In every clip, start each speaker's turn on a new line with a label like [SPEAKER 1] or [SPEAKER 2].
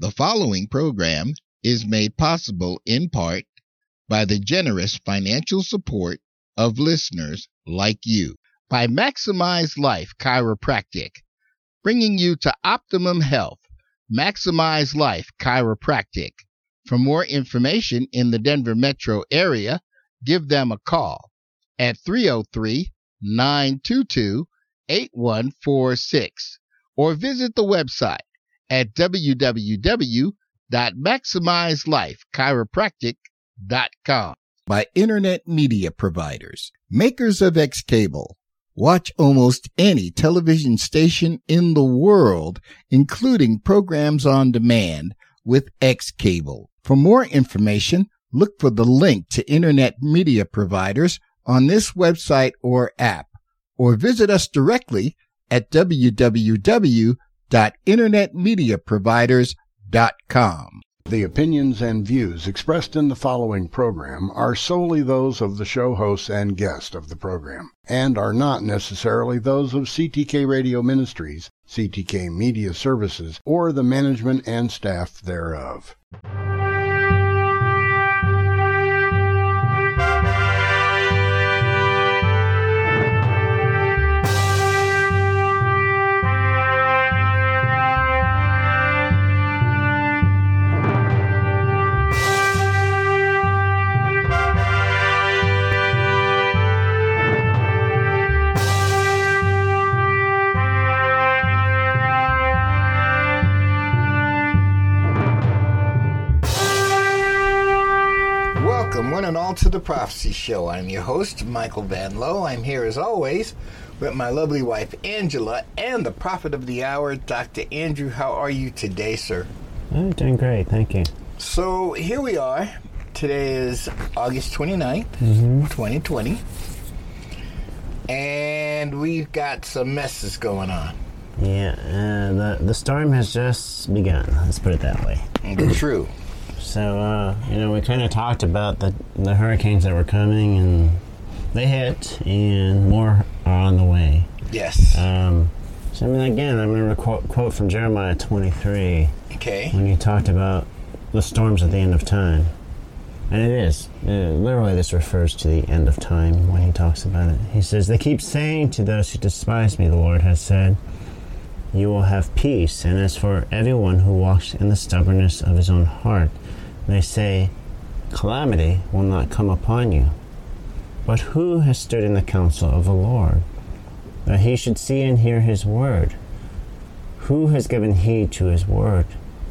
[SPEAKER 1] The following program is made possible in part by the generous financial support of listeners like you. By Maximize Life Chiropractic, bringing you to optimum health. Maximize Life Chiropractic. For more information in the Denver metro area, give them a call at 303 922 8146 or visit the website at www.maximizelifechiropractic.com. By internet media providers, makers of X Cable. Watch almost any television station in the world, including programs on demand with X Cable. For more information, look for the link to internet media providers on this website or app, or visit us directly at www.internetmediaproviders.com.
[SPEAKER 2] The opinions and views expressed in the following program are solely those of the show hosts and guests of the program, and are not necessarily those of CTK Radio Ministries, CTK Media Services, or the management and staff thereof.
[SPEAKER 1] The Prophecy Show. I'm your host, Michael Van Lowe. I'm here as always with my lovely wife, Angela, and the prophet of the hour, Dr. Andrew. How are you today, sir?
[SPEAKER 3] I'm doing great, thank you.
[SPEAKER 1] So here we are. Today is August 29th,
[SPEAKER 3] Mm-hmm.
[SPEAKER 1] 2020. And we've got some messes going on.
[SPEAKER 3] Yeah, uh, the the storm has just begun. Let's put it that way.
[SPEAKER 1] True.
[SPEAKER 3] So, uh, you know, we kind of talked about the the hurricanes that were coming, and they hit, and more are on the way.
[SPEAKER 1] Yes.
[SPEAKER 3] Um, so, I mean, again, I remember a quote, quote from Jeremiah 23
[SPEAKER 1] Okay.
[SPEAKER 3] when he talked about the storms at the end of time. And it is. Uh, literally, this refers to the end of time when he talks about it. He says, They keep saying to those who despise me, the Lord has said, You will have peace. And as for everyone who walks in the stubbornness of his own heart, they say, Calamity will not come upon you. But who has stood in the counsel of the Lord, that he should see and hear his word? Who has given heed to his word?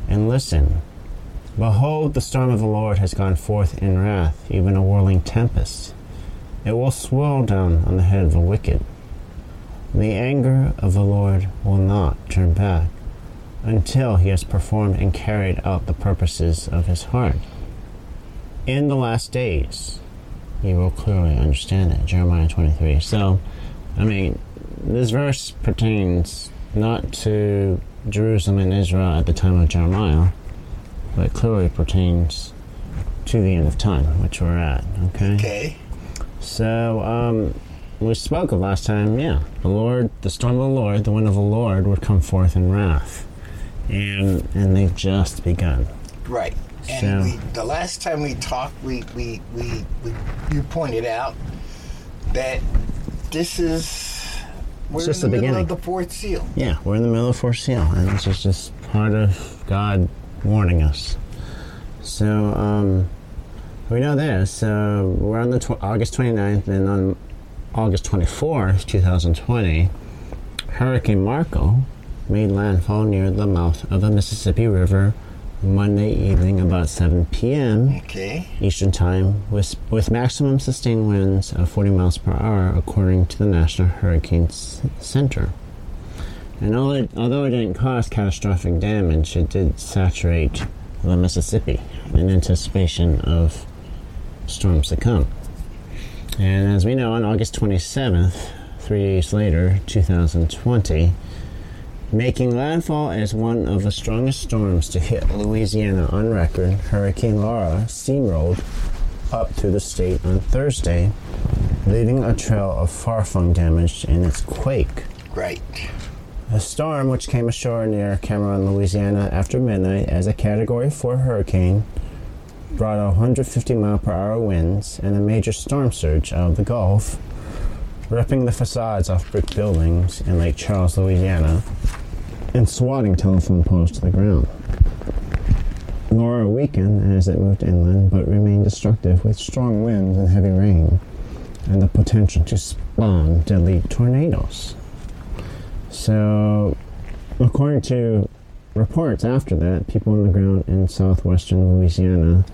[SPEAKER 3] And listen, Behold, the storm of the Lord has gone forth in wrath, even a whirling tempest. It will swirl down on the head of the wicked. The anger of the Lord will not turn back until he has performed and carried out the purposes of his heart. In the last days, you will clearly understand it. Jeremiah 23. So, I mean, this verse pertains not to Jerusalem and Israel at the time of Jeremiah, but clearly pertains to the end of time, which we're at. Okay.
[SPEAKER 1] Okay.
[SPEAKER 3] So, um, we spoke of last time. Yeah, the Lord, the storm of the Lord, the wind of the Lord would come forth in wrath, and and they've just begun.
[SPEAKER 1] Right. And
[SPEAKER 3] So-
[SPEAKER 1] we, the last time we talked, we, we, we, we you pointed out that this is we're
[SPEAKER 3] just
[SPEAKER 1] in the,
[SPEAKER 3] the beginning.
[SPEAKER 1] of the fourth seal.
[SPEAKER 3] Yeah, we're in the middle of the fourth seal, and this is just part of God warning us. So, um, we know this. Uh, we're on the tw- August 29th, and on August 24th, 2020, Hurricane Marco made landfall near the mouth of the Mississippi River Monday evening about 7 p.m.
[SPEAKER 1] Okay.
[SPEAKER 3] Eastern Time with, with maximum sustained winds of 40 miles per hour, according to the National Hurricane S- Center. And it, although it didn't cause catastrophic damage, it did saturate the Mississippi in anticipation of storms to come. And as we know, on August 27th, three days later, 2020, making landfall as one of the strongest storms to hit Louisiana on record, Hurricane Laura steamrolled up through the state on Thursday, leaving a trail of far-flung damage in its quake.
[SPEAKER 1] Right.
[SPEAKER 3] A storm which came ashore near Cameron, Louisiana after midnight as a Category 4 hurricane brought 150 mile per hour winds and a major storm surge out of the Gulf, ripping the facades off brick buildings in Lake Charles, Louisiana, and swatting telephone poles to the ground. Laura weakened as it moved inland but remained destructive with strong winds and heavy rain and the potential to spawn deadly tornadoes. So, according to reports after that, people on the ground in southwestern Louisiana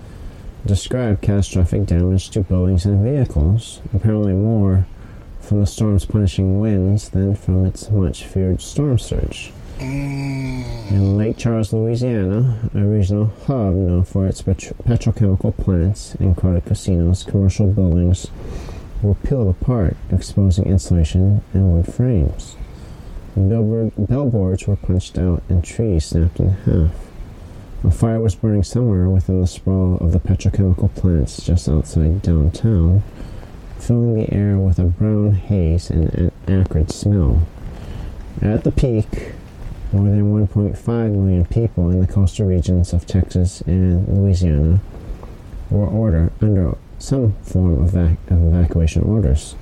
[SPEAKER 3] described catastrophic damage to buildings and vehicles, apparently more from the storm's punishing winds than from its much feared storm surge. In mm. Lake Charles, Louisiana, a regional hub known for its petro- petrochemical plants and crowded casinos, commercial buildings were peeled apart, exposing insulation and wood frames. Billboard, billboards were punched out and trees snapped in half. A fire was burning somewhere within the sprawl of the petrochemical plants just outside downtown, filling the air with a brown haze and an acrid smell. At the peak, more than 1.5 million people in the coastal regions of Texas and Louisiana were ordered under some form of, vac- of evacuation orders.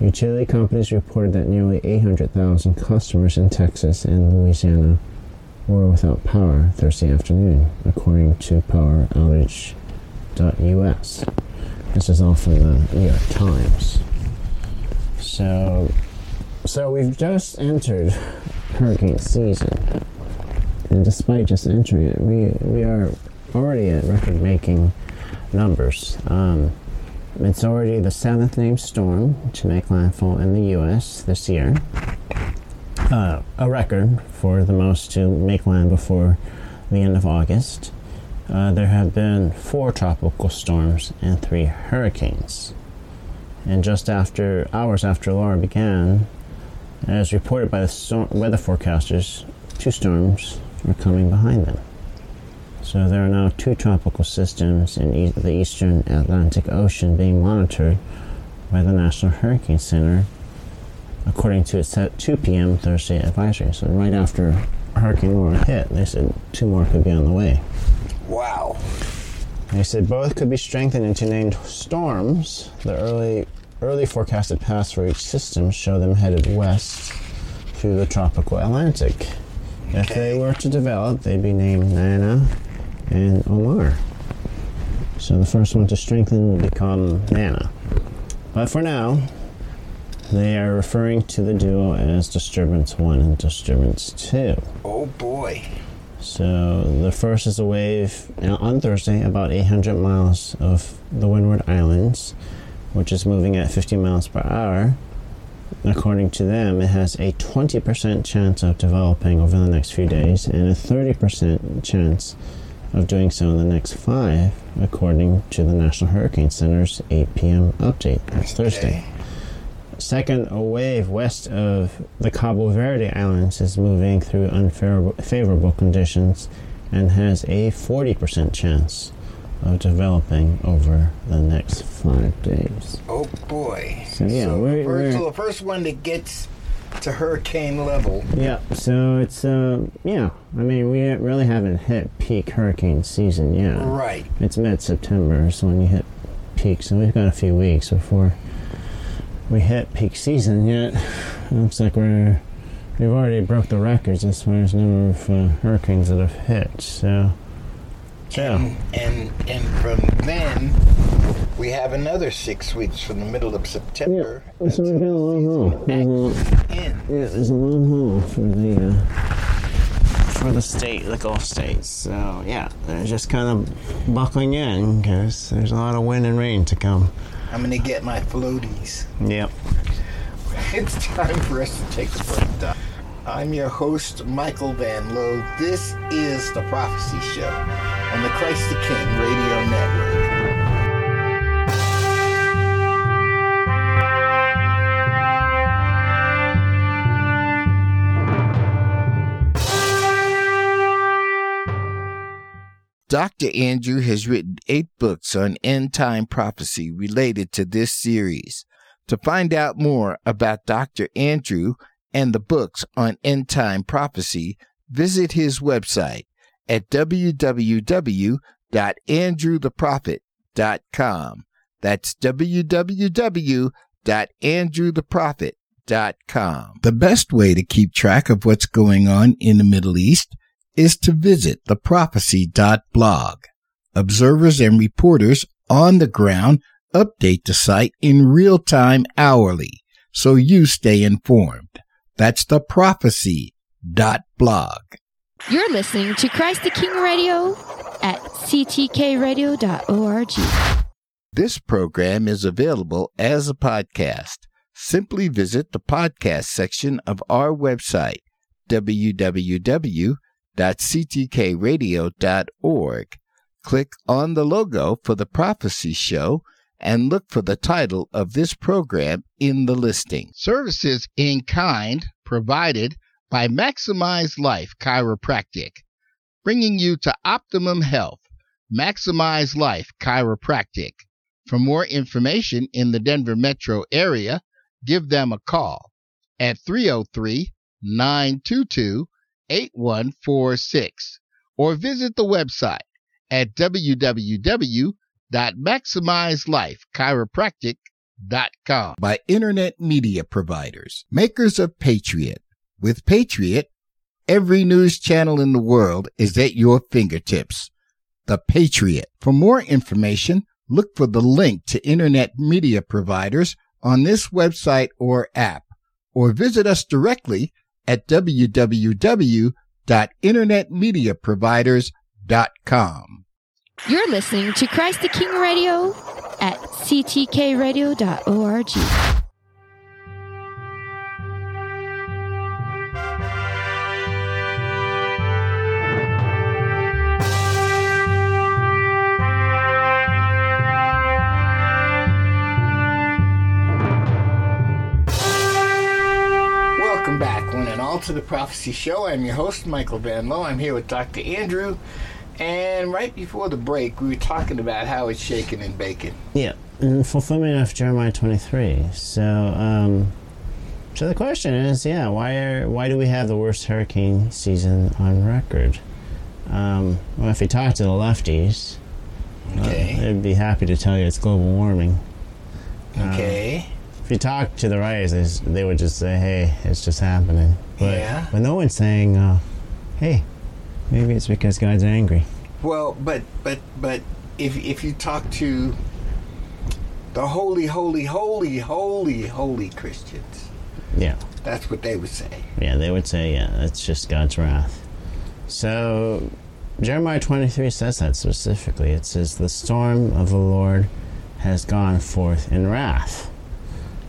[SPEAKER 3] Utility companies reported that nearly 800,000 customers in Texas and Louisiana were without power Thursday afternoon, according to PowerOutage.us. This is all from the New York Times. So, so we've just entered hurricane season, and despite just entering it, we we are already at record-making numbers. Um, it's already the seventh named storm to make landfall in the U.S. this year. Uh, a record for the most to make land before the end of August. Uh, there have been four tropical storms and three hurricanes. And just after hours after Laura began, as reported by the storm, weather forecasters, two storms are coming behind them. So there are now two tropical systems in e- the eastern Atlantic Ocean being monitored by the National Hurricane Center, according to its at 2 p.m. Thursday advisory. So right after Hurricane Laura hit, they said two more could be on the way.
[SPEAKER 1] Wow.
[SPEAKER 3] They said both could be strengthened into named storms. The early early forecasted paths for each system show them headed west through the tropical Atlantic. If they were to develop, they'd be named Nana and Omar. So the first one to strengthen will become Nana. But for now, they are referring to the duo as Disturbance 1 and Disturbance 2.
[SPEAKER 1] Oh boy.
[SPEAKER 3] So the first is a wave on Thursday, about 800 miles of the Windward Islands, which is moving at 50 miles per hour. According to them, it has a 20% chance of developing over the next few days and a 30% chance of doing so in the next five, according to the National Hurricane Center's 8 p.m. update. That's Thursday. Second, a wave west of the Cabo Verde Islands is moving through unfavorable conditions and has a 40% chance of developing over the next five days.
[SPEAKER 1] Oh boy.
[SPEAKER 3] So, yeah,
[SPEAKER 1] so
[SPEAKER 3] we're-
[SPEAKER 1] first,
[SPEAKER 3] we're-
[SPEAKER 1] so the first one that gets to hurricane level.
[SPEAKER 3] Yeah, so it's, uh, yeah, I mean, we really haven't hit peak hurricane season yet.
[SPEAKER 1] Right.
[SPEAKER 3] It's mid September, so when you hit peak, so we've got a few weeks before we hit peak season yet. Looks like we're we've already broke the records as far as number of uh, hurricanes that have hit. So, yeah,
[SPEAKER 1] And, and and from then we have another six weeks from the middle of September.
[SPEAKER 3] we've got a long haul. There's a-
[SPEAKER 1] In.
[SPEAKER 3] Yeah, there's a long haul for the uh, for the state, the Gulf states. So yeah, they're just kind of buckling in because there's a lot of wind and rain to come.
[SPEAKER 1] I'm gonna get my floaties.
[SPEAKER 3] Yep.
[SPEAKER 1] It's time for us to take a break. Doc. I'm your host, Michael Van Lowe. This is the Prophecy Show on the Christ the King Radio Network. Dr. Andrew has written eight books on end time prophecy related to this series. To find out more about Dr. Andrew and the books on end time prophecy, visit his website at www.andrewtheprophet.com. That's www.andrewtheprophet.com. The best way to keep track of what's going on in the Middle East is to visit the theprophecy.blog. Observers and reporters on the ground update the site in real time hourly so you stay informed. That's the prophecy.blog.
[SPEAKER 4] You're listening to Christ the King Radio at ctkradio.org.
[SPEAKER 1] This program is available as a podcast. Simply visit the podcast section of our website, www.ctkradio.org. Click on the logo for the Prophecy Show and look for the title of this program in the listing. Services in kind provided by Maximize Life Chiropractic, bringing you to optimum health. Maximize Life Chiropractic. For more information in the Denver metro area, give them a call at 303 922 8146 or visit the website at www.maximizelifechiropractic.com by internet media providers, makers of Patriot. With Patriot, every news channel in the world is at your fingertips. The Patriot. For more information, look for the link to internet media providers on this website or app, or visit us directly at www.internetmediaproviders.com.
[SPEAKER 4] You're listening to Christ the King Radio at ctkradio.org.
[SPEAKER 1] Welcome back, one and all, to the Prophecy Show. I'm your host, Michael Van Lowe. I'm here with Dr. Andrew. And right before the break, we were talking about how it's shaking and baking.
[SPEAKER 3] Yeah, in fulfillment of Jeremiah 23. So, um, so the question is, yeah, why are why do we have the worst hurricane season on record? Um, well, if you talk to the lefties,
[SPEAKER 1] Okay.
[SPEAKER 3] uh, they'd be happy to tell you it's global warming.
[SPEAKER 1] okay.
[SPEAKER 3] If you talk to the righties, they would just say, "Hey, it's just happening." But
[SPEAKER 1] Yeah.
[SPEAKER 3] but no one's saying, uh, "Hey, maybe it's because God's angry."
[SPEAKER 1] Well, but but but if if you talk to the holy, holy, holy, holy, holy Christians,
[SPEAKER 3] Yeah.
[SPEAKER 1] that's what they would say.
[SPEAKER 3] Yeah, they would say, yeah, that's just God's wrath. So, Jeremiah 23 says that specifically. It says, The storm of the Lord has gone forth in wrath.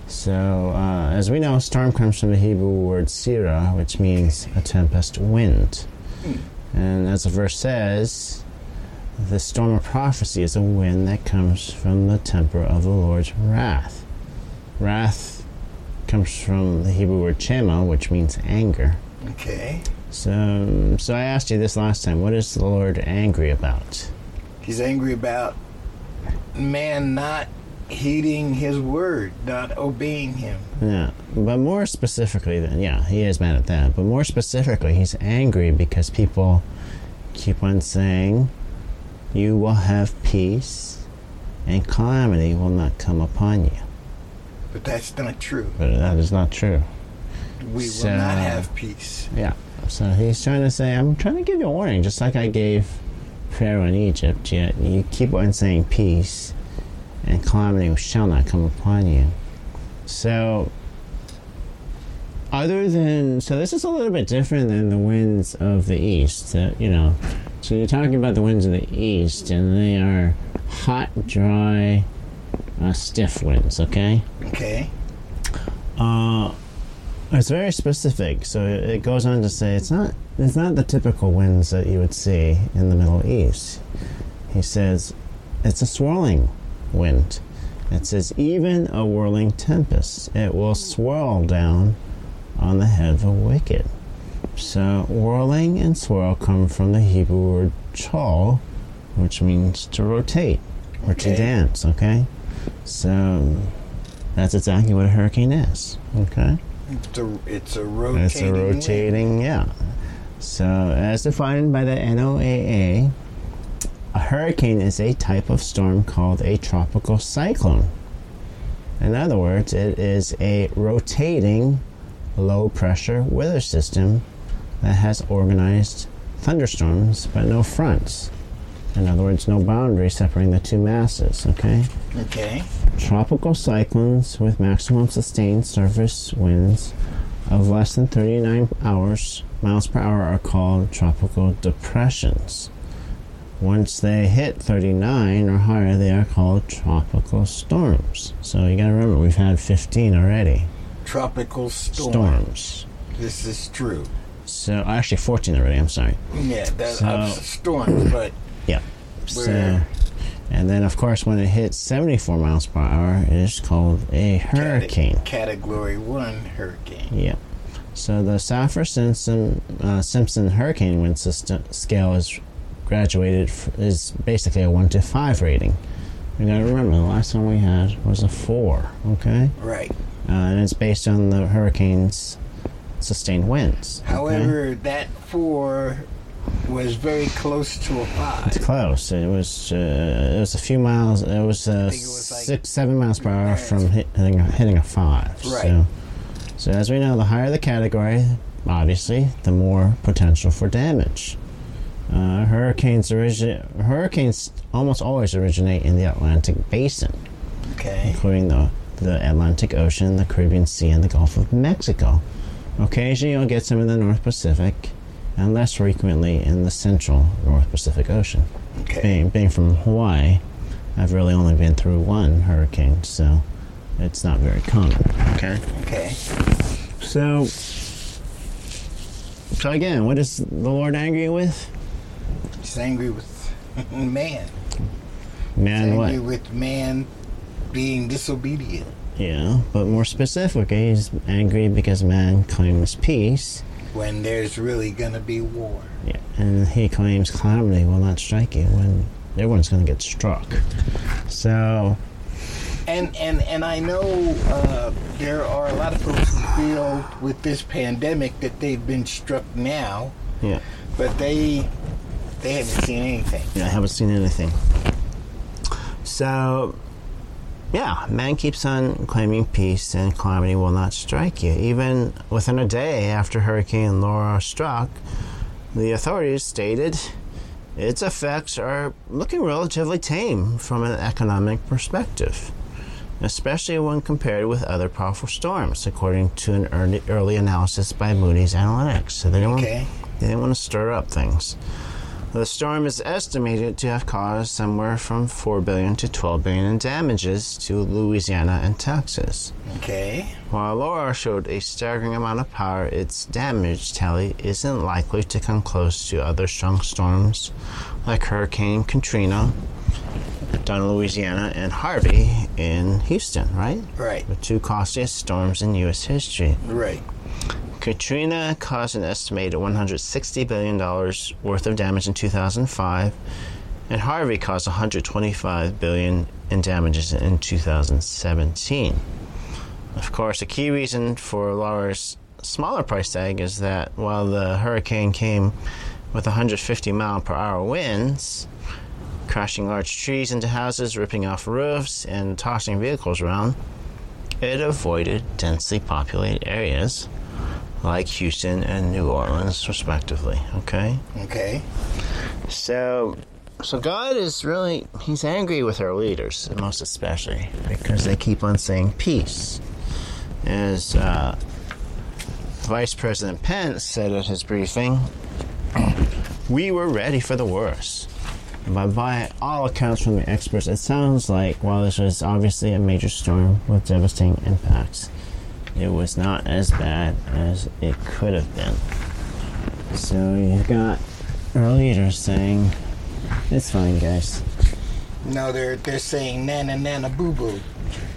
[SPEAKER 3] So, uh, as we know, storm comes from the Hebrew word sirah, which means a tempest wind. And as the verse says, the storm of prophecy is a wind that comes from the temper of the Lord's wrath. Wrath comes from the Hebrew word chema, which means anger.
[SPEAKER 1] Okay.
[SPEAKER 3] So, so I asked you this last time. What is the Lord angry about?
[SPEAKER 1] He's angry about man not heeding his word, not obeying him.
[SPEAKER 3] Yeah, but more specifically, then, yeah, he is mad at that. But more specifically, he's angry because people keep on saying, "You will have peace, and calamity will not come upon you."
[SPEAKER 1] But that's not true.
[SPEAKER 3] But that is not true.
[SPEAKER 1] We
[SPEAKER 3] So-
[SPEAKER 1] will not have peace.
[SPEAKER 3] Yeah. So he's trying to say, I'm trying to give you a warning, just like I gave Pharaoh in Egypt. Yet you keep on saying peace, and calamity shall not come upon you. So, other than so, this is a little bit different than the winds of the east. Uh, you know, so you're talking about the winds of the east, and they are hot, dry, uh, stiff winds. Okay.
[SPEAKER 1] Okay.
[SPEAKER 3] Uh, it's very specific. So it it goes on to say it's not it's not the typical winds that you would see in the Middle East. He says it's a swirling wind. It says even a whirling tempest. It will swirl down on the head of the wicked. So whirling and swirl come from the Hebrew word chol, which means to rotate or to dance. Okay, so that's exactly what a hurricane is. Okay.
[SPEAKER 5] It's a, it's a rotating.
[SPEAKER 3] It's a
[SPEAKER 5] wind.
[SPEAKER 3] rotating, yeah. So, as defined by the NOAA, a hurricane is a type of storm called a tropical cyclone. In other words, it is a rotating low pressure weather system that has organized thunderstorms but no fronts. In other words, no boundary separating the two masses, okay?
[SPEAKER 5] Okay.
[SPEAKER 3] Tropical cyclones with maximum sustained surface winds of less than 39 hours miles per hour are called tropical depressions. Once they hit 39 or higher, they are called tropical storms. So you got to remember, we've had 15 already.
[SPEAKER 5] Tropical storm.
[SPEAKER 3] Storms.
[SPEAKER 5] This is true.
[SPEAKER 3] So actually 14 already. I'm sorry.
[SPEAKER 5] Yeah, that's
[SPEAKER 3] So-
[SPEAKER 5] uh, storms, but
[SPEAKER 3] Yeah. So, and then of course when it hits 74 miles per hour, it is called a hurricane.
[SPEAKER 5] category one hurricane.
[SPEAKER 3] Yeah. So the Saffir Simpson uh, Simpson hurricane wind system scale is graduated is basically a one to five rating. You gotta remember the last one we had was a four. Okay,
[SPEAKER 5] Right.
[SPEAKER 3] uh, and it's based on the hurricane's sustained winds. okay?
[SPEAKER 5] However, that four was very close to a five.
[SPEAKER 3] It's close. It was uh, it was a few miles. It was, uh,
[SPEAKER 5] it was like-
[SPEAKER 3] six seven miles per hour from hit, hitting, a, hitting a five.
[SPEAKER 5] Right.
[SPEAKER 3] So, so as we know, the higher the category, obviously, the more potential for damage. Uh, hurricanes origin hurricanes almost always originate in the Atlantic Basin,
[SPEAKER 5] Okay.
[SPEAKER 3] including the the Atlantic Ocean, the Caribbean Sea, and the Gulf of Mexico. Occasionally, you'll get some in the North Pacific, and less frequently in the central North Pacific Ocean
[SPEAKER 5] Okay.
[SPEAKER 3] being, being from Hawaii, I've really only been through one hurricane, so it's not very common. Okay.
[SPEAKER 5] Okay.
[SPEAKER 3] So, so again, what is the Lord angry with?
[SPEAKER 5] He's angry with man. He's
[SPEAKER 3] Man,
[SPEAKER 5] angry
[SPEAKER 3] what?
[SPEAKER 5] with man being disobedient.
[SPEAKER 3] Yeah, but more specifically, he's angry because man claims peace.
[SPEAKER 5] when there's really gonna be war.
[SPEAKER 3] Yeah, and he claims calamity will not strike you when everyone's going to get struck. So,
[SPEAKER 5] And and and I know uh, there are a lot of folks who feel with this pandemic that they've been struck now,
[SPEAKER 3] yeah,
[SPEAKER 5] but they they haven't seen anything.
[SPEAKER 3] yeah, I haven't seen anything. So, yeah, man keeps on claiming peace and calamity will not strike you. Even within a day after Hurricane Laura struck, the authorities stated its effects are looking relatively tame from an economic perspective, especially when compared with other powerful storms, according to an early, early analysis by Moody's Analytics. So they don't,
[SPEAKER 5] Okay.
[SPEAKER 3] they didn't want to stir up things. The storm is estimated to have caused somewhere from 4 billion to 12 billion in damages to Louisiana and Texas.
[SPEAKER 5] Okay.
[SPEAKER 3] While Laura showed a staggering amount of power, its damage tally isn't likely to come close to other strong storms like Hurricane Katrina down in Louisiana and Harvey in Houston, right?
[SPEAKER 5] Right.
[SPEAKER 3] The two costliest storms in U.S. history.
[SPEAKER 5] Right.
[SPEAKER 3] Katrina caused an estimated $160 billion worth of damage in 2005, and Harvey caused 125 billion in damages in 2017. Of course, a key reason for Laura's smaller price tag is that while the hurricane came with 150 mile per hour winds, crashing large trees into houses, ripping off roofs, and tossing vehicles around, it avoided densely populated areas like Houston and New Orleans, respectively. Okay?
[SPEAKER 5] Okay.
[SPEAKER 3] So, so God is really, he's angry with our leaders, most especially, because they keep on saying peace. As uh, Vice President Pence said at his briefing, we were ready for the worst. But by all accounts from the experts, it sounds like while this was obviously a major storm with devastating impacts, it was not as bad as it could have been. So you've got our leaders saying, it's fine, guys.
[SPEAKER 5] No, they're they're saying nana nana boo boo.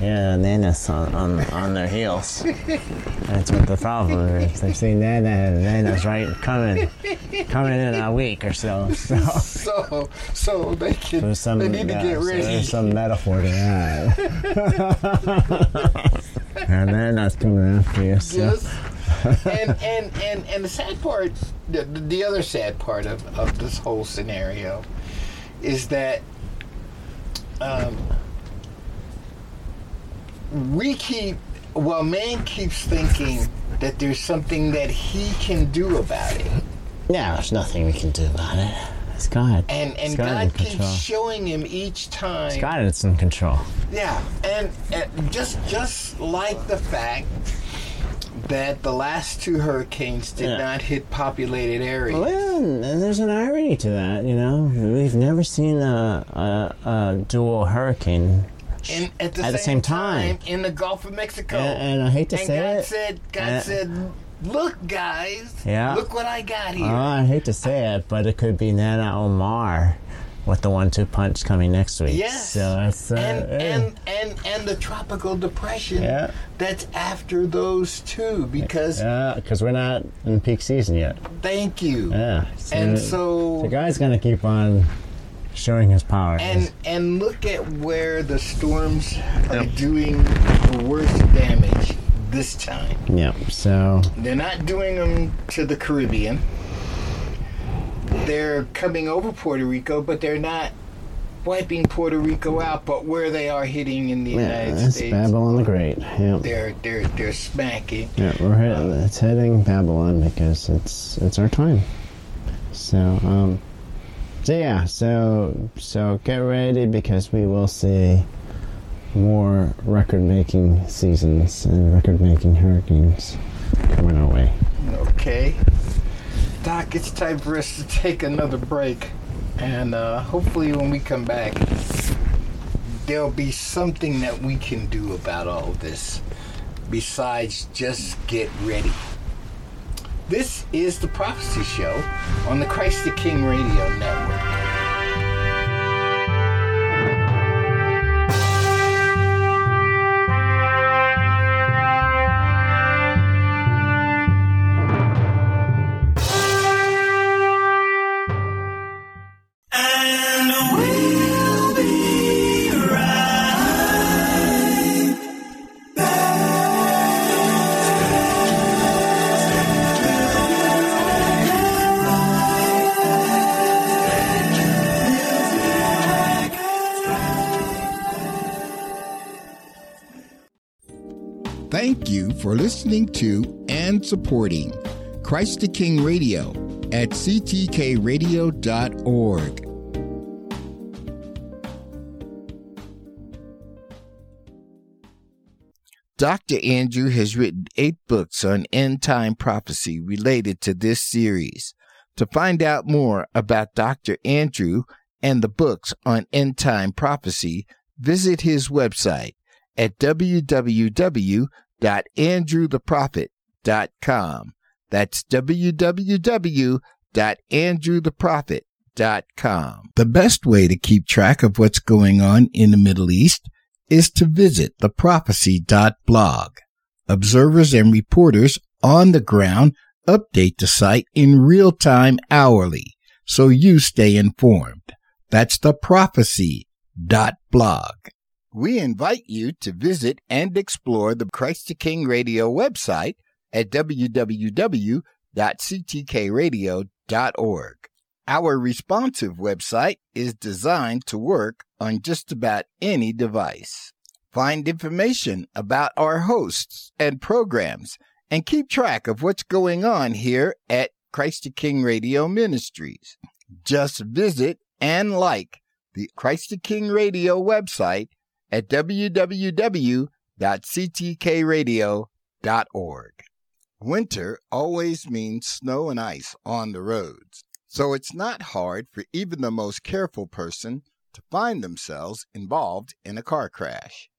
[SPEAKER 3] Yeah, Nana's on, on, on their heels. That's what the problem is. They're saying Nana, Nana's right coming, coming in a week or so. So
[SPEAKER 5] So so they can
[SPEAKER 3] there's some,
[SPEAKER 5] they need to
[SPEAKER 3] yeah,
[SPEAKER 5] get
[SPEAKER 3] so
[SPEAKER 5] ready.
[SPEAKER 3] there's some metaphor to that. and they're not coming after you. So.
[SPEAKER 5] Yes. and, and and and the sad part, the, the other sad part of, of this whole scenario, is that um, we keep well, man keeps thinking that there's something that he can do about it.
[SPEAKER 3] Yeah, there's nothing we can do about it. It's God.
[SPEAKER 5] And and
[SPEAKER 3] It's
[SPEAKER 5] God keeps
[SPEAKER 3] control.
[SPEAKER 5] showing him each time.
[SPEAKER 3] It's God it's in control.
[SPEAKER 5] Yeah, and, and just just like the fact that the last two hurricanes did
[SPEAKER 3] Yeah.
[SPEAKER 5] not hit populated areas.
[SPEAKER 3] Well, and there's an irony to that, you know. We've never seen a, a, a dual hurricane.
[SPEAKER 5] in, at the,
[SPEAKER 3] At the
[SPEAKER 5] same,
[SPEAKER 3] same time.
[SPEAKER 5] in the Gulf of Mexico.
[SPEAKER 3] And, and I hate to
[SPEAKER 5] and
[SPEAKER 3] say
[SPEAKER 5] God
[SPEAKER 3] it.
[SPEAKER 5] said, God
[SPEAKER 3] Uh,
[SPEAKER 5] said, look, guys,
[SPEAKER 3] Yeah.
[SPEAKER 5] look what I got here.
[SPEAKER 3] Oh, I hate to say it, but it could be Nana Omar with the one-two punch coming next week.
[SPEAKER 5] Yes.
[SPEAKER 3] So that's uh,
[SPEAKER 5] and, and and and the tropical depression
[SPEAKER 3] Yeah.
[SPEAKER 5] that's after those two because
[SPEAKER 3] yeah, because we're not in peak season yet.
[SPEAKER 5] thank you
[SPEAKER 3] Yeah.
[SPEAKER 5] and so
[SPEAKER 3] the guy's gonna keep on showing his power.
[SPEAKER 5] and and look at where the storms are doing the worst damage this time
[SPEAKER 3] yeah. So
[SPEAKER 5] they're not doing them to the caribbean they're coming over puerto rico but they're not wiping puerto rico out but where they are hitting in the
[SPEAKER 3] yeah,
[SPEAKER 5] united
[SPEAKER 3] that's
[SPEAKER 5] states
[SPEAKER 3] Babylon the Great. Yeah.
[SPEAKER 5] they're they're they're smacking
[SPEAKER 3] Yeah, we're it's heading Babylon because it's it's our time. So um, so yeah, so so get ready because we will see more record-making seasons and record-making hurricanes coming our way.
[SPEAKER 5] Okay. Doc, it's time for us to take another break. And uh, hopefully, when we come back, there'll be something that we can do about all this besides just get ready. This is the Prophecy Show on the Christ the King Radio Network.
[SPEAKER 1] Listening to and supporting Christ the King Radio at ctkradio.org. Dr. Andrew has written eight books on end time prophecy related to this series. To find out more about Dr. Andrew and the books on end time prophecy, visit his website at www.andrewtheprophet.com. That's www.andrewtheprophet.com. The best way to keep track of what's going on in the Middle East is to visit theprophecy.blog. Observers and reporters on the ground update the site in real time hourly so you stay informed. That's theprophecy.blog. We invite you to visit and explore the Christ the King Radio website at www.ctkradio.org. Our responsive website is designed to work on just about any device. Find information about our hosts and programs and keep track of what's going on here at Christ the King Radio Ministries. Just visit and like the Christ the King Radio website at www.ctkradio.org. Winter always means snow and ice on the roads, so it's not hard for even the most careful person to find themselves involved in a car crash.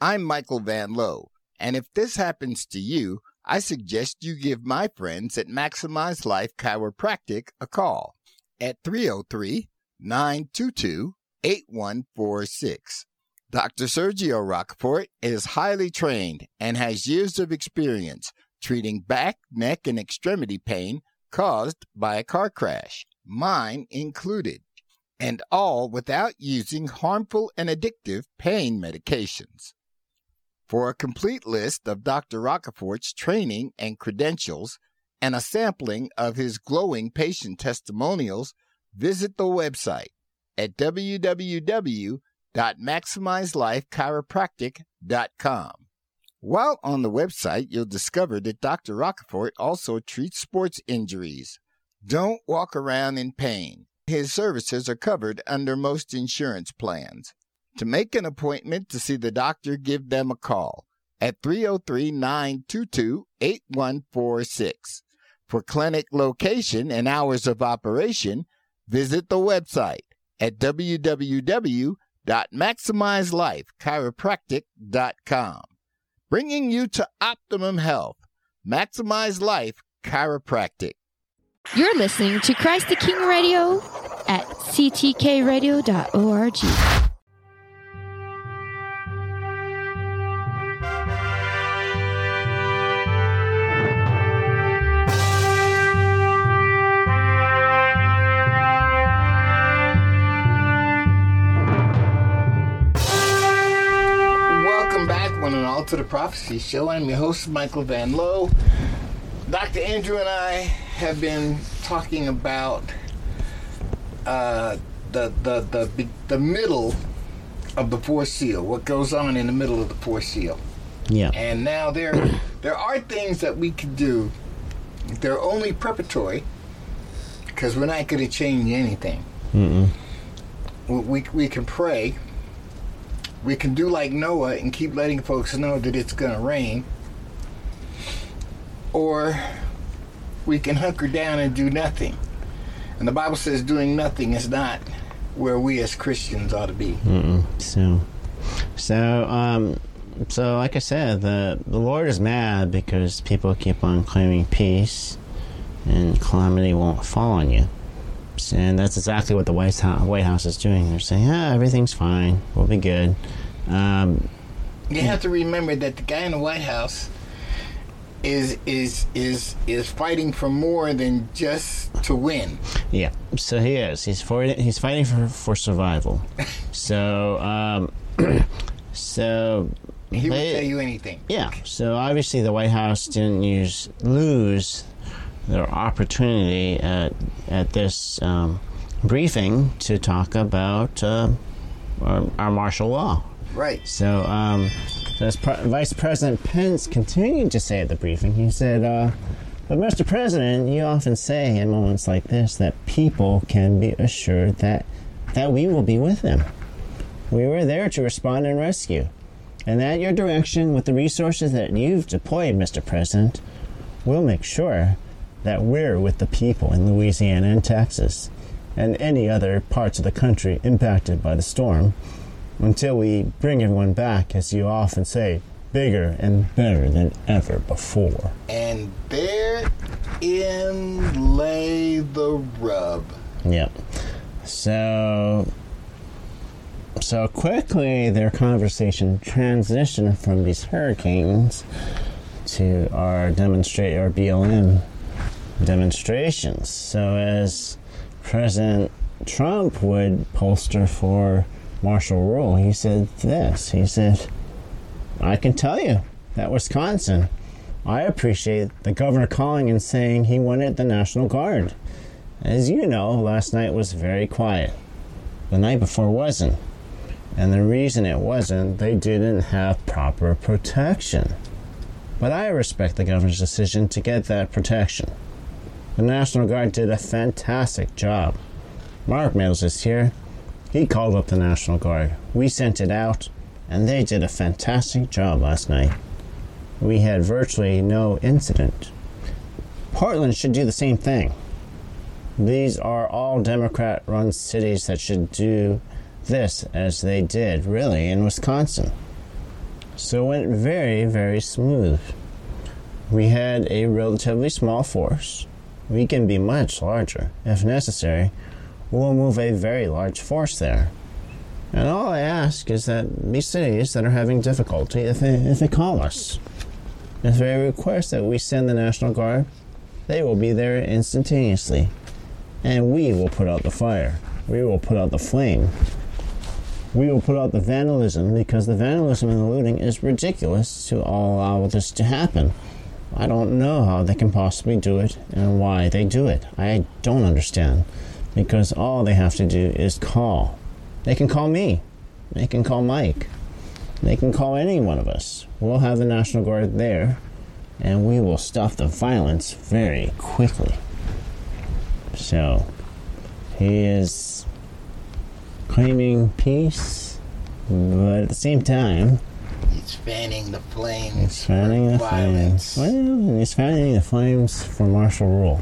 [SPEAKER 1] I'm Michael Van Lowe, and if this happens to you, I suggest you give my friends at Maximize Life Chiropractic a call at 303 922 8146. Dr. Sergio Rocafort is highly trained and has years of experience treating back, neck, and extremity pain caused by a car crash, mine included, and all without using harmful and addictive pain medications. For a complete list of Dr. Rocafort's training and credentials and a sampling of his glowing patient testimonials, visit the website at www.maximizelifechiropractic.com. While on the website, you'll discover that Dr. Rocafort also treats sports injuries. Don't walk around in pain. His services are covered under most insurance plans. To make an appointment to see the doctor, give them a call at 303 922 8146. For clinic location and hours of operation, visit the website at www.maximizelifechiropractic.com. Bringing you to optimum health. Maximize Life Chiropractic.
[SPEAKER 4] You're listening to Christ the King Radio at ctkradio.org.
[SPEAKER 5] Prophecy Show. I'm your host, Michael Van Lowe. Dr. Andrew and I have been talking about uh, the, the the the middle of the fourth seal. What goes on in the middle of the fourth seal?
[SPEAKER 3] Yeah.
[SPEAKER 5] And now there there are things that we can do. They're only preparatory because we're not going to change anything.
[SPEAKER 3] Mm-mm.
[SPEAKER 5] We, we we can pray. We can do like Noah and keep letting folks know that it's going to rain. Or we can hunker down and do nothing. And the Bible says doing nothing is not where we as Christians ought to be.
[SPEAKER 3] Mm-mm. So, so, um, so like I said, the the Lord is mad because people keep on claiming peace, and calamity won't fall on you. And that's exactly what the White House, White House is doing. They're saying, yeah, everything's fine. We'll be good." Um,
[SPEAKER 5] You have to remember that the guy in the White House is is is is fighting for more than just to win.
[SPEAKER 3] Yeah, so he is. He's for he's fighting for for survival. so um, so
[SPEAKER 5] He
[SPEAKER 3] they-
[SPEAKER 5] tell you anything.
[SPEAKER 3] yeah. So obviously the White House didn't use lose their opportunity at at this um, briefing to talk about uh, our, our martial law.
[SPEAKER 5] Right.
[SPEAKER 3] So, um, so as Pre- Vice President Pence continued to say at the briefing, he said, uh, "But Mr. President, you often say in moments like this that people can be assured that that we will be with them. We were there to respond and rescue, and at your direction, with the resources that you've deployed, Mr. President, we'll make sure that we're with the people in Louisiana and Texas, and any other parts of the country impacted by the storm." until we bring everyone back, as you often say, bigger and better than ever before.
[SPEAKER 5] And therein lay the rub.
[SPEAKER 3] Yep. So, so quickly, their conversation transitioned from these hurricanes to our demonstrate our BLM demonstrations. So, as President Trump would poster for martial rule, he said this. He said, "I can tell you that Wisconsin." I appreciate the governor calling and saying he wanted the National Guard. As you know, last night was very quiet. The night before wasn't. And the reason it wasn't, they didn't have proper protection. But I respect the governor's decision to get that protection. The National Guard did a fantastic job. Mark Mills is here. He called up the National Guard. We sent it out, and they did a fantastic job last night. We had virtually no incident. Portland should do the same thing. These are all Democrat run cities that should do this as they did, really, in Wisconsin. So it went very, very smooth. We had a relatively small force. We can be much larger. If necessary, we'll move a very large force there. And all I ask is that these cities that are having difficulty, if they, if they call us, if they request that we send the National Guard, they will be there instantaneously. And we will put out the fire. We will put out the flame. we will put out the vandalism because the vandalism and the looting is ridiculous to allow this to happen. I don't know how they can possibly do it and why they do it. I don't understand. Because all they have to do is call. They can call me. They can call Mike. They can call any one of us. We'll have the National Guard there, and we will stop the violence very quickly. So, he is claiming peace, but at the same time,
[SPEAKER 1] He's fanning the flames.
[SPEAKER 3] he's fanning the
[SPEAKER 1] violence.
[SPEAKER 3] flames. Well, he's fanning the flames for martial rule.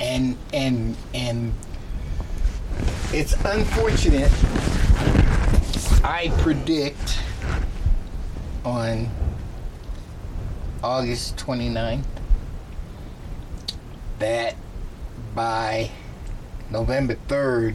[SPEAKER 1] and and and it's unfortunate i predict on august 29th that by november 3rd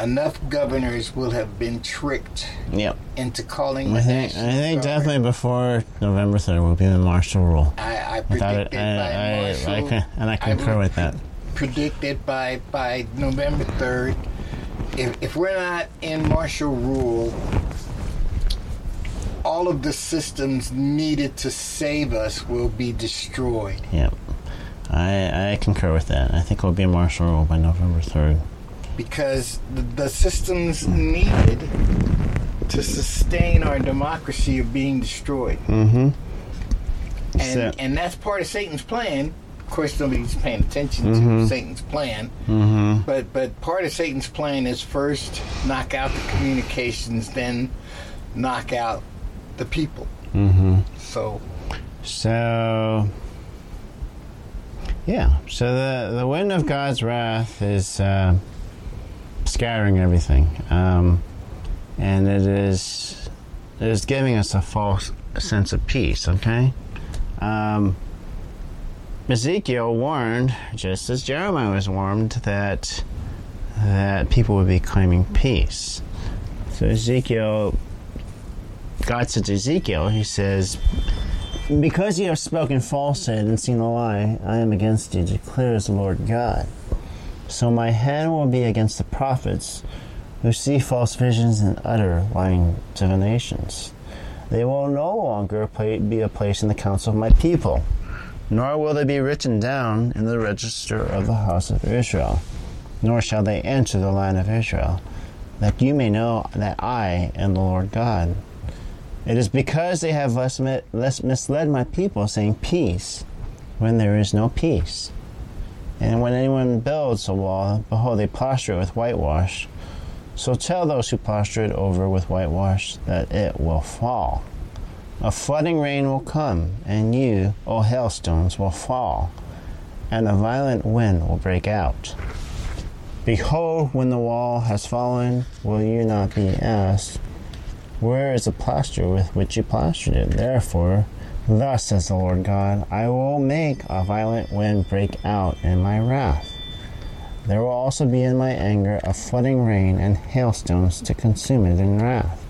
[SPEAKER 1] enough governors will have been tricked
[SPEAKER 3] Yep.
[SPEAKER 1] into calling
[SPEAKER 3] I think, I think definitely before November 3rd will be the martial rule.
[SPEAKER 1] I, I
[SPEAKER 3] Without it,
[SPEAKER 1] predicted
[SPEAKER 3] I,
[SPEAKER 1] by
[SPEAKER 3] I,
[SPEAKER 1] Marshall,
[SPEAKER 3] I, can, and I concur with that.
[SPEAKER 1] predicted by by November third. If if we're not in martial rule, all of the systems needed to save us will be destroyed.
[SPEAKER 3] Yep. I, I concur with that. I think it will be a martial rule by November 3rd.
[SPEAKER 1] Because the, the systems needed to sustain our democracy are being destroyed.
[SPEAKER 3] Mm-hmm.
[SPEAKER 1] And,
[SPEAKER 3] So-
[SPEAKER 1] and that's part of Satan's plan. Of course, nobody's paying attention
[SPEAKER 3] Mhm.
[SPEAKER 1] to Satan's plan.
[SPEAKER 3] Mm-hmm.
[SPEAKER 1] But but part of Satan's plan is first knock out the communications, then knock out the people.
[SPEAKER 3] Mm-hmm.
[SPEAKER 1] So
[SPEAKER 3] So, yeah. So the the wind of God's wrath is uh, scattering everything, um, and it is it is giving us a false sense of peace. Okay. Um, Ezekiel warned, just as Jeremiah was warned, that that people would be claiming peace. So Ezekiel, God said to Ezekiel, He says, because you have spoken falsehood and seen a lie, I am against you, declares the Lord God. So my hand will be against the prophets who see false visions and utter lying divinations. They will no longer play, be a place in the council of my people, nor will they be written down in the register of the house of Israel, nor shall they enter the land of Israel, that you may know that I am the Lord God. It is because they have less, misled my people, saying peace, when there is no peace. And when anyone builds a wall, behold, they plaster it with whitewash. So tell those who plaster it over with whitewash that it will fall. A flooding rain will come, and you, O hailstones, will fall, and a violent wind will break out. Behold, when the wall has fallen, will you not be asked, where is the plaster with which you plastered it? Therefore, thus says the Lord God, I will make a violent wind break out in my wrath. There will also be in my anger a flooding rain and hailstones to consume it in wrath.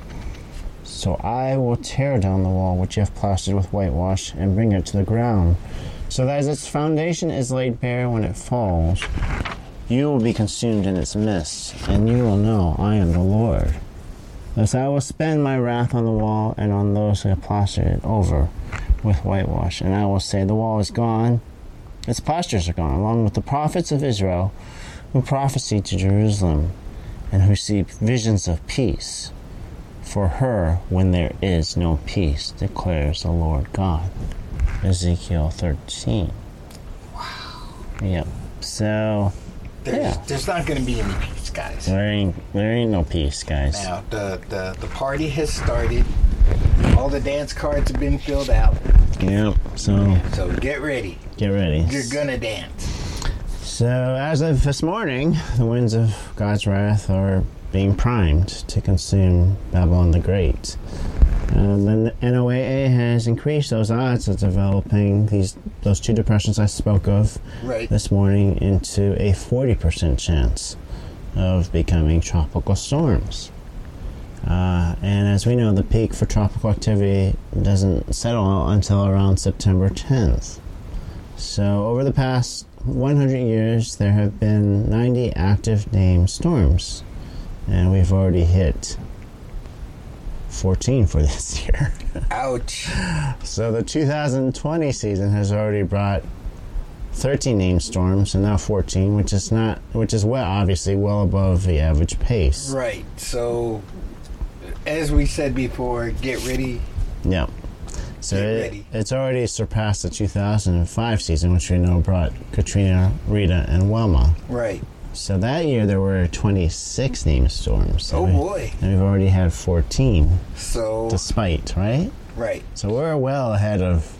[SPEAKER 3] So I will tear down the wall which you have plastered with whitewash and bring it to the ground, so that as its foundation is laid bare when it falls, you will be consumed in its midst, and you will know I am the Lord. Thus I will spend my wrath on the wall and on those who have plastered it over with whitewash. And I will say, The wall is gone, its postures are gone, along with the prophets of Israel who prophesy to Jerusalem and who see visions of peace. For her, when there is no peace, declares the Lord God. Ezekiel 13. Wow. Yep. So,
[SPEAKER 1] there's
[SPEAKER 3] Yeah.
[SPEAKER 1] there's not going to be any peace, guys.
[SPEAKER 3] there ain't, there ain't no peace, guys.
[SPEAKER 1] Now the, the the party has started. All the dance cards have been filled out.
[SPEAKER 3] Yep. So,
[SPEAKER 1] So get ready.
[SPEAKER 3] get ready.
[SPEAKER 1] You're gonna dance.
[SPEAKER 3] So, as of this morning, the winds of God's wrath are being primed to consume Babylon the Great. Uh, then the NOAA has increased those odds of developing these those two depressions I spoke of
[SPEAKER 1] Right.
[SPEAKER 3] this morning into a 40% chance of becoming tropical storms. Uh, and as we know, the peak for tropical activity doesn't settle until around September 10th. So, over the past 100 years, there have been 90 active named storms and we've already hit 14 for this year.
[SPEAKER 5] Ouch.
[SPEAKER 3] so the 2020 season has already brought 13 named storms and now 14, which is not, which is well, obviously well above the average pace.
[SPEAKER 5] Right. So, as we said before, get ready.
[SPEAKER 3] Yeah. So
[SPEAKER 5] Get
[SPEAKER 3] it,
[SPEAKER 5] ready.
[SPEAKER 3] it's already surpassed the 2005 season, which we know brought Katrina, Rita, and Wilma.
[SPEAKER 5] Right.
[SPEAKER 3] So that year there were 26 named storms.
[SPEAKER 5] Oh
[SPEAKER 3] and we-
[SPEAKER 5] boy.
[SPEAKER 3] And we've already had 14,
[SPEAKER 5] So,
[SPEAKER 3] despite, right?
[SPEAKER 5] right.
[SPEAKER 3] So we're well ahead of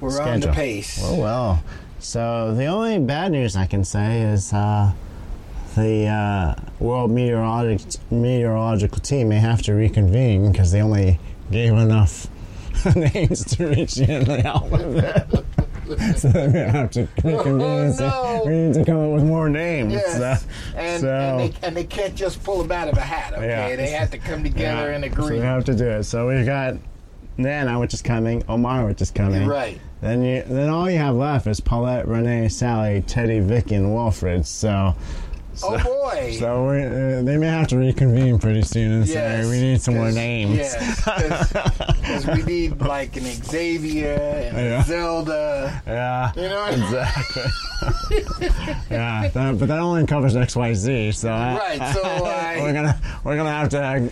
[SPEAKER 5] We're
[SPEAKER 3] schedule.
[SPEAKER 5] on the pace.
[SPEAKER 3] Oh well. So the only bad news I can say is uh, the uh, World Meteorologic meteorological team may have to reconvene because they only gave enough names to reach the end of the alphabet. so they may have to reconvene and
[SPEAKER 5] no.
[SPEAKER 3] we need to come up with more names.
[SPEAKER 5] Yes.
[SPEAKER 3] So-
[SPEAKER 5] and,
[SPEAKER 3] so-
[SPEAKER 5] and, they, and they can't just pull them out of a hat, okay?
[SPEAKER 3] Yeah.
[SPEAKER 5] They have to come together
[SPEAKER 3] Yeah,
[SPEAKER 5] and
[SPEAKER 3] So
[SPEAKER 5] agree.
[SPEAKER 3] we have to do it. So we've got Nana, which is coming, Omar, which is coming.
[SPEAKER 5] Right.
[SPEAKER 3] Then you, then all you have left is Paulette, Rene, Sally, Teddy, Vicky, and Wilfred. So, so
[SPEAKER 5] Oh boy.
[SPEAKER 3] So uh, they may have to reconvene pretty soon and
[SPEAKER 5] Yes,
[SPEAKER 3] say we need some more names.
[SPEAKER 5] Yes, because we need like an Xavier and a
[SPEAKER 3] Yeah.
[SPEAKER 5] Zelda.
[SPEAKER 3] yeah.
[SPEAKER 5] You know,
[SPEAKER 3] Exactly. yeah, that, but that only covers X, Y, Z. So I-
[SPEAKER 5] Right, so I-
[SPEAKER 3] we're gonna we're gonna have to uh,
[SPEAKER 5] either,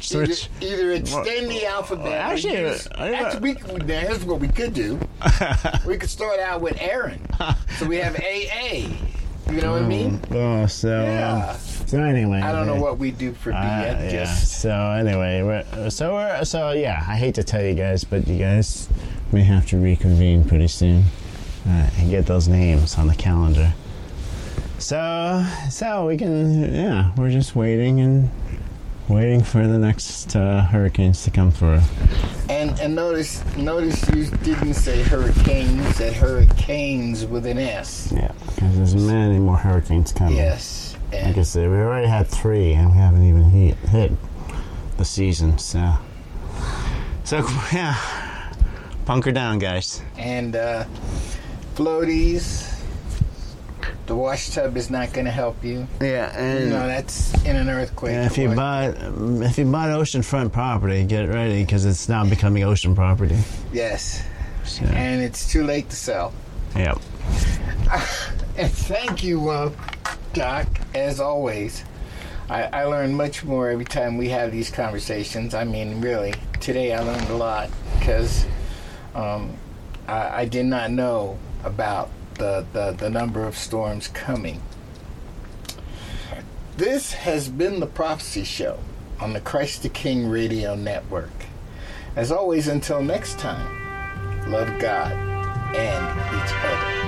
[SPEAKER 3] switch.
[SPEAKER 5] either extend the alphabet. or
[SPEAKER 3] actually, I-
[SPEAKER 5] actually, we, now here's what we could do. we could start out with Aaron, so we have AA. You know what I mean?
[SPEAKER 3] Oh, so
[SPEAKER 5] Yeah.
[SPEAKER 3] so anyway.
[SPEAKER 5] I don't know
[SPEAKER 3] uh,
[SPEAKER 5] what we do for B
[SPEAKER 3] Uh,
[SPEAKER 5] yet.
[SPEAKER 3] yeah. So anyway, we're, so we're so yeah. I hate to tell you guys, but you guys may have to reconvene pretty soon uh, and get those names on the calendar. So so we can yeah. We're just waiting and waiting for the next uh, hurricanes to come through.
[SPEAKER 5] and and notice notice you didn't say hurricane. You said hurricanes with an S.
[SPEAKER 3] Yeah, because there's many more hurricanes coming.
[SPEAKER 5] Yes.
[SPEAKER 3] Like I said, we already had three, and we haven't even hit, hit the season. So so yeah. Bunker down, guys.
[SPEAKER 5] and uh, floaties. The wash tub is not going to help you.
[SPEAKER 3] Yeah, and
[SPEAKER 5] You
[SPEAKER 3] and
[SPEAKER 5] know that's in an earthquake.
[SPEAKER 3] if you buy if you bought oceanfront property, get ready because it's now becoming ocean property.
[SPEAKER 5] yes,
[SPEAKER 3] So,
[SPEAKER 5] and it's too late to sell.
[SPEAKER 3] yep.
[SPEAKER 5] And thank you, uh, Doc. As always, I, I learn much more every time we have these conversations. I mean, really, today I learned a lot because um, I, I did not know about the, the, the number of storms coming. This has been the Prophecy Show on the Christ the King Radio Network. As always, until next time, love God and each other.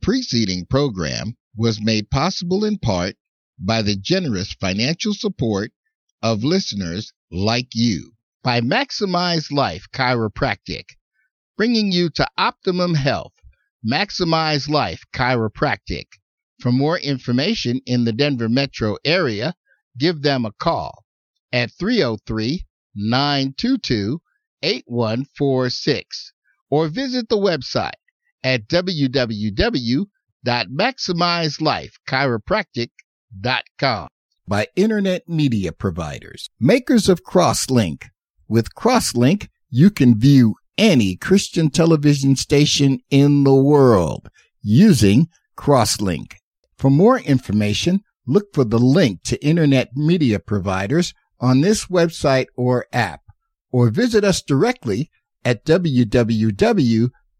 [SPEAKER 1] Preceding program was made possible in part by the generous financial support of listeners like you. By Maximize Life Chiropractic, bringing you to optimum health. Maximize Life Chiropractic. For more information in the Denver metro area, give them a call at 303 922 8146 or visit the website at www.maximizelifechiropractic.com. By Internet Media Providers, makers of Crosslink. With Crosslink, you can view any Christian television station in the world using Crosslink. For more information, look for the link to Internet Media Providers on this website or app, or visit us directly at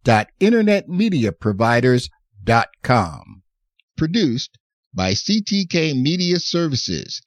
[SPEAKER 1] www.internetmediaproviders.com. Produced by CTK Media Services